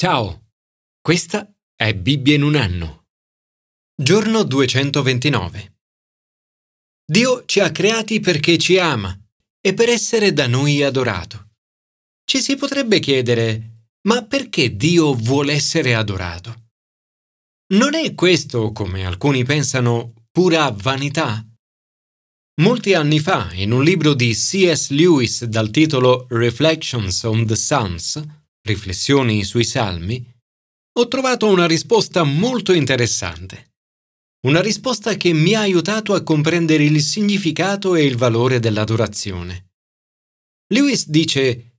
Ciao, questa è Bibbia in un anno. Giorno 229. Dio ci ha creati perché ci ama e per essere da noi adorato. Ci si potrebbe chiedere, ma perché Dio vuole essere adorato? Non è questo, come alcuni pensano, pura vanità? Molti anni fa, in un libro di C.S. Lewis dal titolo Reflections on the Psalms, Riflessioni sui Salmi, ho trovato una risposta molto interessante. Una risposta che mi ha aiutato a comprendere il significato e il valore dell'adorazione. Lewis dice,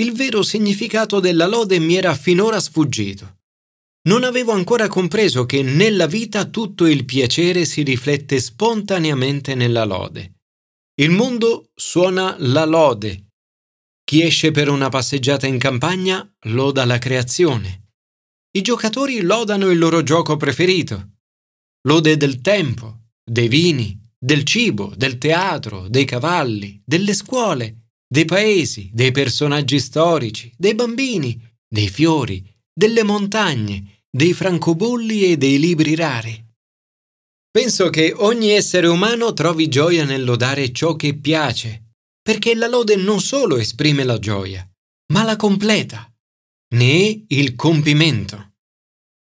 il vero significato della lode mi era finora sfuggito. Non avevo ancora compreso che nella vita tutto il piacere si riflette spontaneamente nella lode. Il mondo suona la lode chi esce per una passeggiata in campagna loda la creazione. I giocatori lodano il loro gioco preferito. Lode del tempo, dei vini, del cibo, del teatro, dei cavalli, delle scuole, dei paesi, dei personaggi storici, dei bambini, dei fiori, delle montagne, dei francobolli e dei libri rari. Penso che ogni essere umano trovi gioia nel lodare ciò che piace perché la lode non solo esprime la gioia, ma la completa, è il compimento.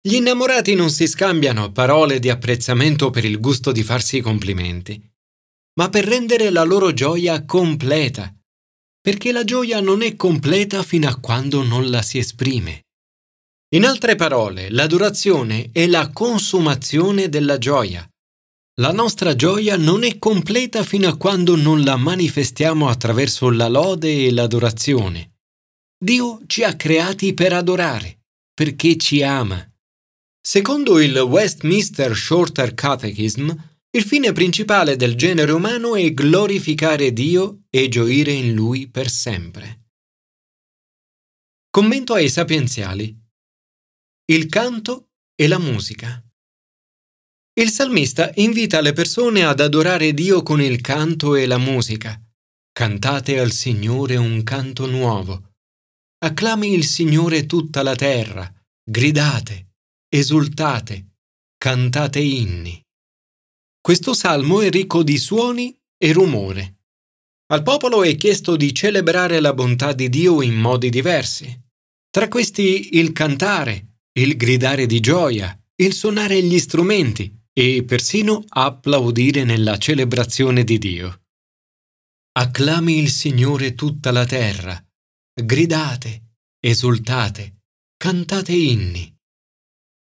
Gli innamorati non si scambiano parole di apprezzamento per il gusto di farsi complimenti, ma per rendere la loro gioia completa, perché la gioia non è completa fino a quando non la si esprime. In altre parole, l'adorazione è la consumazione della gioia, la nostra gioia non è completa fino a quando non la manifestiamo attraverso la lode e l'adorazione. Dio ci ha creati per adorare, perché ci ama. Secondo il Westminster Shorter Catechism, il fine principale del genere umano è glorificare Dio e gioire in Lui per sempre. Commento ai sapienziali. Il canto e la musica. Il salmista invita le persone ad adorare Dio con il canto e la musica. Cantate al Signore un canto nuovo. Acclami il Signore tutta la terra, gridate, esultate, cantate inni. Questo salmo è ricco di suoni e rumore. Al popolo è chiesto di celebrare la bontà di Dio in modi diversi. Tra questi il cantare, il gridare di gioia, il suonare gli strumenti, e persino applaudire nella celebrazione di Dio. Acclami il Signore tutta la terra, gridate, esultate, cantate inni.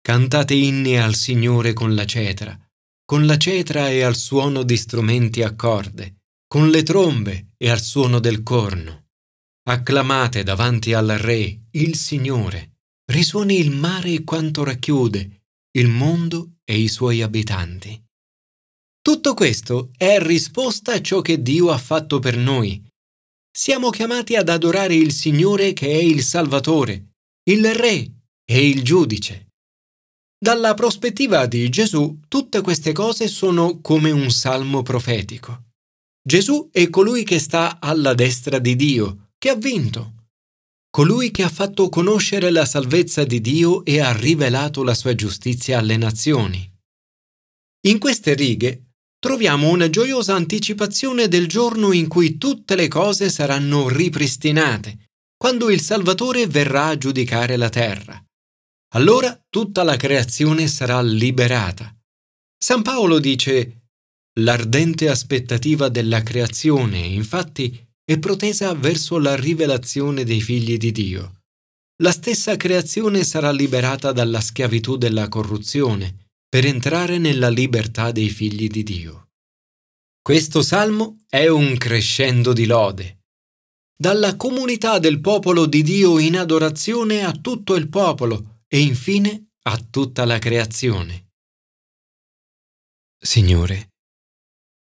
Cantate inni al Signore con la cetra, con la cetra e al suono di strumenti a corde, con le trombe e al suono del corno. Acclamate davanti al Re, il Signore. Risuoni il mare e quanto racchiude, il mondo e i suoi abitanti. Tutto questo è risposta a ciò che Dio ha fatto per noi. Siamo chiamati ad adorare il Signore che è il Salvatore, il Re e il Giudice. Dalla prospettiva di Gesù, tutte queste cose sono come un salmo profetico. Gesù è colui che sta alla destra di Dio, che ha vinto colui che ha fatto conoscere la salvezza di Dio e ha rivelato la sua giustizia alle nazioni. In queste righe troviamo una gioiosa anticipazione del giorno in cui tutte le cose saranno ripristinate, quando il Salvatore verrà a giudicare la terra. Allora tutta la creazione sarà liberata. San Paolo dice, L'ardente aspettativa della creazione, infatti, è protesa verso la rivelazione dei figli di Dio. La stessa creazione sarà liberata dalla schiavitù della corruzione per entrare nella libertà dei figli di Dio. Questo salmo è un crescendo di lode. Dalla comunità del popolo di Dio in adorazione a tutto il popolo e infine a tutta la creazione. Signore,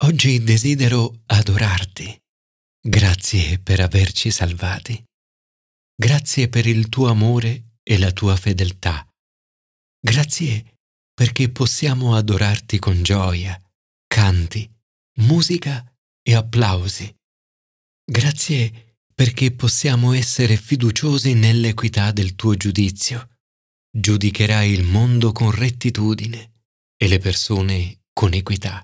oggi desidero adorarti. Grazie per averci salvati. Grazie per il tuo amore e la tua fedeltà. Grazie perché possiamo adorarti con gioia, canti, musica e applausi. Grazie perché possiamo essere fiduciosi nell'equità del tuo giudizio. Giudicherai il mondo con rettitudine e le persone con equità.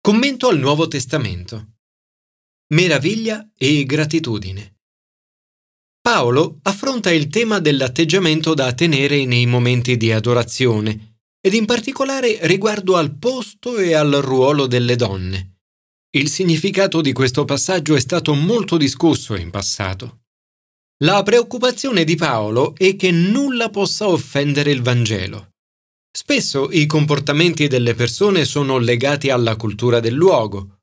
Commento al Nuovo Testamento. Meraviglia e gratitudine. Paolo affronta il tema dell'atteggiamento da tenere nei momenti di adorazione ed in particolare riguardo al posto e al ruolo delle donne. Il significato di questo passaggio è stato molto discusso in passato. La preoccupazione di Paolo è che nulla possa offendere il Vangelo. Spesso i comportamenti delle persone sono legati alla cultura del luogo.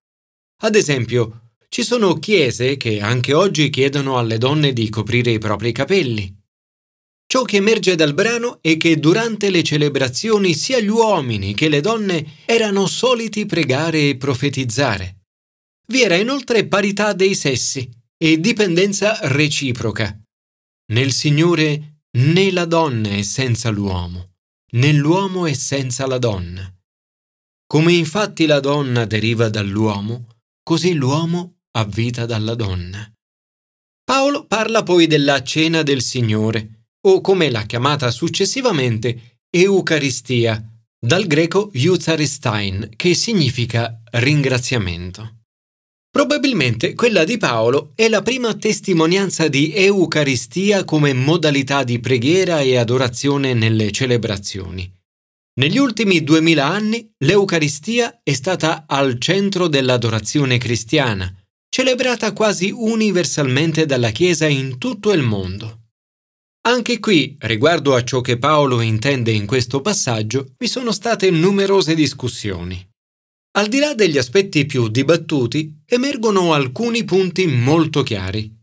Ad esempio, ci sono chiese che anche oggi chiedono alle donne di coprire i propri capelli. Ciò che emerge dal brano è che durante le celebrazioni sia gli uomini che le donne erano soliti pregare e profetizzare. Vi era inoltre parità dei sessi e dipendenza reciproca. Nel Signore né la donna è senza l'uomo, né l'uomo è senza la donna. Come infatti la donna deriva dall'uomo, così l'uomo ha vita dalla donna. Paolo parla poi della cena del Signore, o come l'ha chiamata successivamente, Eucaristia, dal greco Eucharistein, che significa ringraziamento. Probabilmente quella di Paolo è la prima testimonianza di Eucaristia come modalità di preghiera e adorazione nelle celebrazioni. Negli ultimi duemila anni l'Eucaristia è stata al centro dell'adorazione cristiana, celebrata quasi universalmente dalla Chiesa in tutto il mondo. Anche qui, riguardo a ciò che Paolo intende in questo passaggio, vi sono state numerose discussioni. Al di là degli aspetti più dibattuti, emergono alcuni punti molto chiari.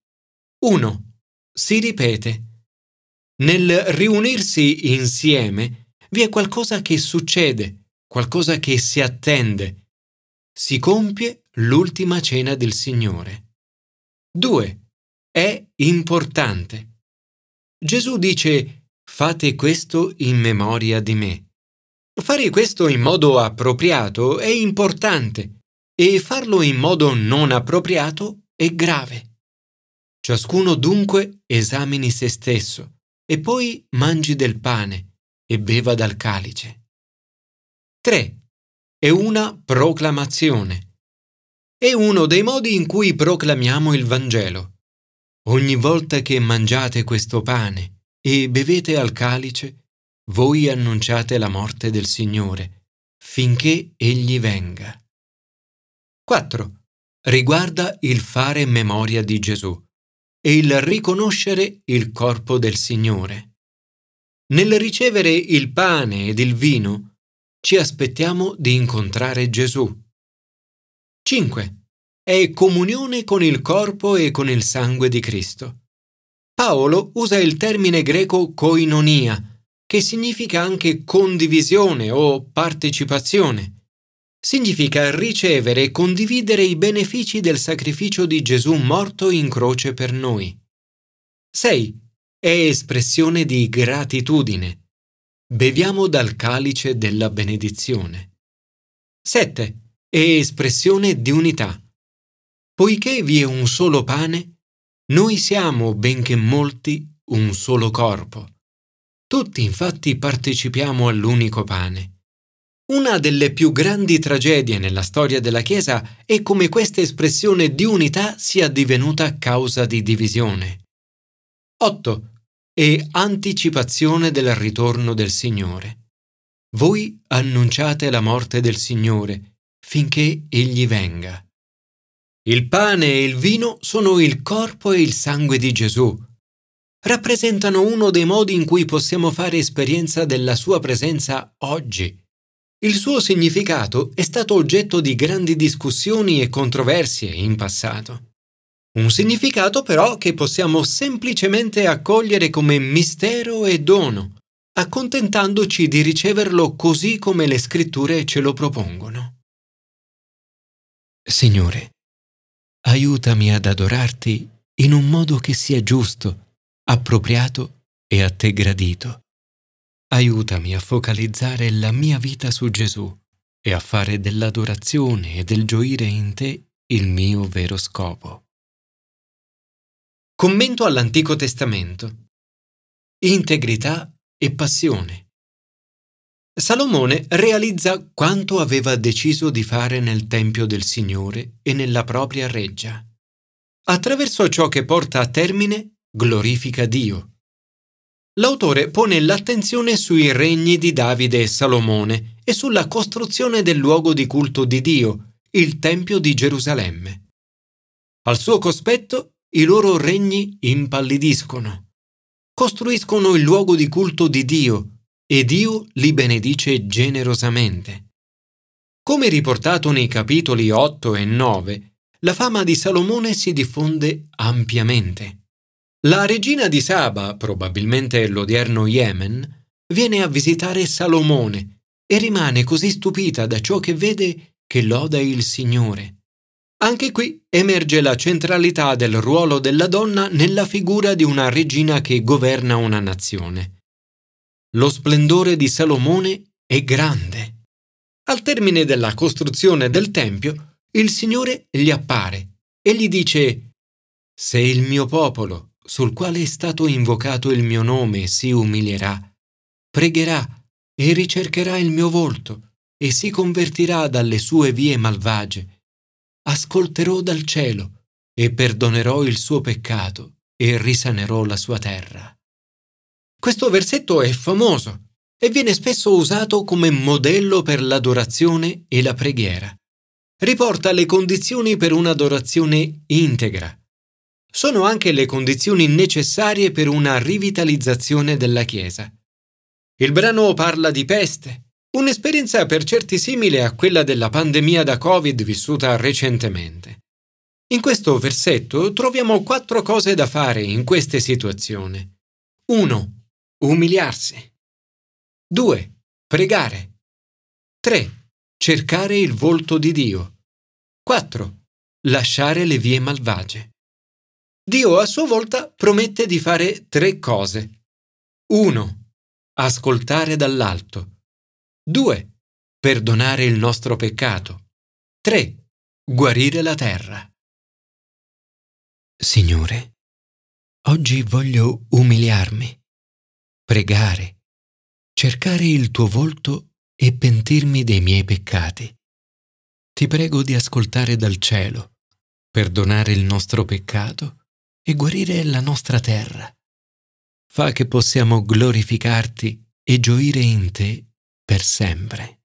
1. Si ripete. Nel riunirsi insieme vi è qualcosa che succede, qualcosa che si attende. Si compie l'ultima cena del Signore. 2. È importante. Gesù dice fate questo in memoria di me. Fare questo in modo appropriato è importante e farlo in modo non appropriato è grave. Ciascuno dunque esamini se stesso e poi mangi del pane e beva dal calice. 3. È una proclamazione. È uno dei modi in cui proclamiamo il Vangelo. Ogni volta che mangiate questo pane e bevete al calice, voi annunciate la morte del Signore finché Egli venga. 4. Riguarda il fare memoria di Gesù e il riconoscere il corpo del Signore. Nel ricevere il pane ed il vino ci aspettiamo di incontrare Gesù. 5. È comunione con il corpo e con il sangue di Cristo. Paolo usa il termine greco koinonia, che significa anche condivisione o partecipazione. Significa ricevere e condividere i benefici del sacrificio di Gesù morto in croce per noi. 6. È espressione di gratitudine. Beviamo dal calice della benedizione. 7. È espressione di unità. Poiché vi è un solo pane, noi siamo, benché molti, un solo corpo. Tutti infatti partecipiamo all'unico pane. Una delle più grandi tragedie nella storia della Chiesa è come questa espressione di unità sia divenuta causa di divisione. 8. È anticipazione del ritorno del Signore. Voi annunciate la morte del Signore finché Egli venga. Il pane e il vino sono il corpo e il sangue di Gesù, rappresentano uno dei modi in cui possiamo fare esperienza della sua presenza oggi. Il suo significato è stato oggetto di grandi discussioni e controversie in passato. Un significato però che possiamo semplicemente accogliere come mistero e dono, accontentandoci di riceverlo così come le scritture ce lo propongono. Signore, aiutami ad adorarti in un modo che sia giusto appropriato e a te gradito. Aiutami a focalizzare la mia vita su Gesù e a fare dell'adorazione e del gioire in te il mio vero scopo. Commento all'Antico Testamento. Integrità e passione. Salomone realizza quanto aveva deciso di fare nel Tempio del Signore e nella propria reggia. Attraverso ciò che porta a termine, glorifica Dio. L'autore pone l'attenzione sui regni di Davide e Salomone e sulla costruzione del luogo di culto di Dio, il Tempio di Gerusalemme. Al suo cospetto i loro regni impallidiscono. Costruiscono il luogo di culto di Dio e Dio li benedice generosamente. Come riportato nei capitoli 8 e 9, la fama di Salomone si diffonde ampiamente. La regina di Saba, probabilmente l'odierno Yemen, viene a visitare Salomone e rimane così stupita da ciò che vede che loda il Signore. Anche qui emerge la centralità del ruolo della donna nella figura di una regina che governa una nazione. Lo splendore di Salomone è grande. Al termine della costruzione del Tempio, il Signore gli appare e gli dice Se il mio popolo, sul quale è stato invocato il mio nome, si umilierà, pregherà e ricercherà il mio volto e si convertirà dalle sue vie malvagie, ascolterò dal cielo e perdonerò il suo peccato e risanerò la sua terra. Questo versetto è famoso e viene spesso usato come modello per l'adorazione e la preghiera. Riporta le condizioni per un'adorazione integra. Sono anche le condizioni necessarie per una rivitalizzazione della Chiesa. Il brano parla di peste, Un'esperienza per certi simile a quella della pandemia da Covid vissuta recentemente. In questo versetto troviamo quattro cose da fare in queste situazioni. 1. Umiliarsi. 2. Pregare. 3. Cercare il volto di Dio. 4. Lasciare le vie malvagie. Dio a sua volta promette di fare tre cose. 1. Ascoltare dall'alto. 2. Perdonare il nostro peccato. 3. Guarire la terra. Signore, oggi voglio umiliarmi, pregare, cercare il tuo volto e pentirmi dei miei peccati. Ti prego di ascoltare dal cielo, perdonare il nostro peccato e guarire la nostra terra. Fa che possiamo glorificarti e gioire in te per sempre.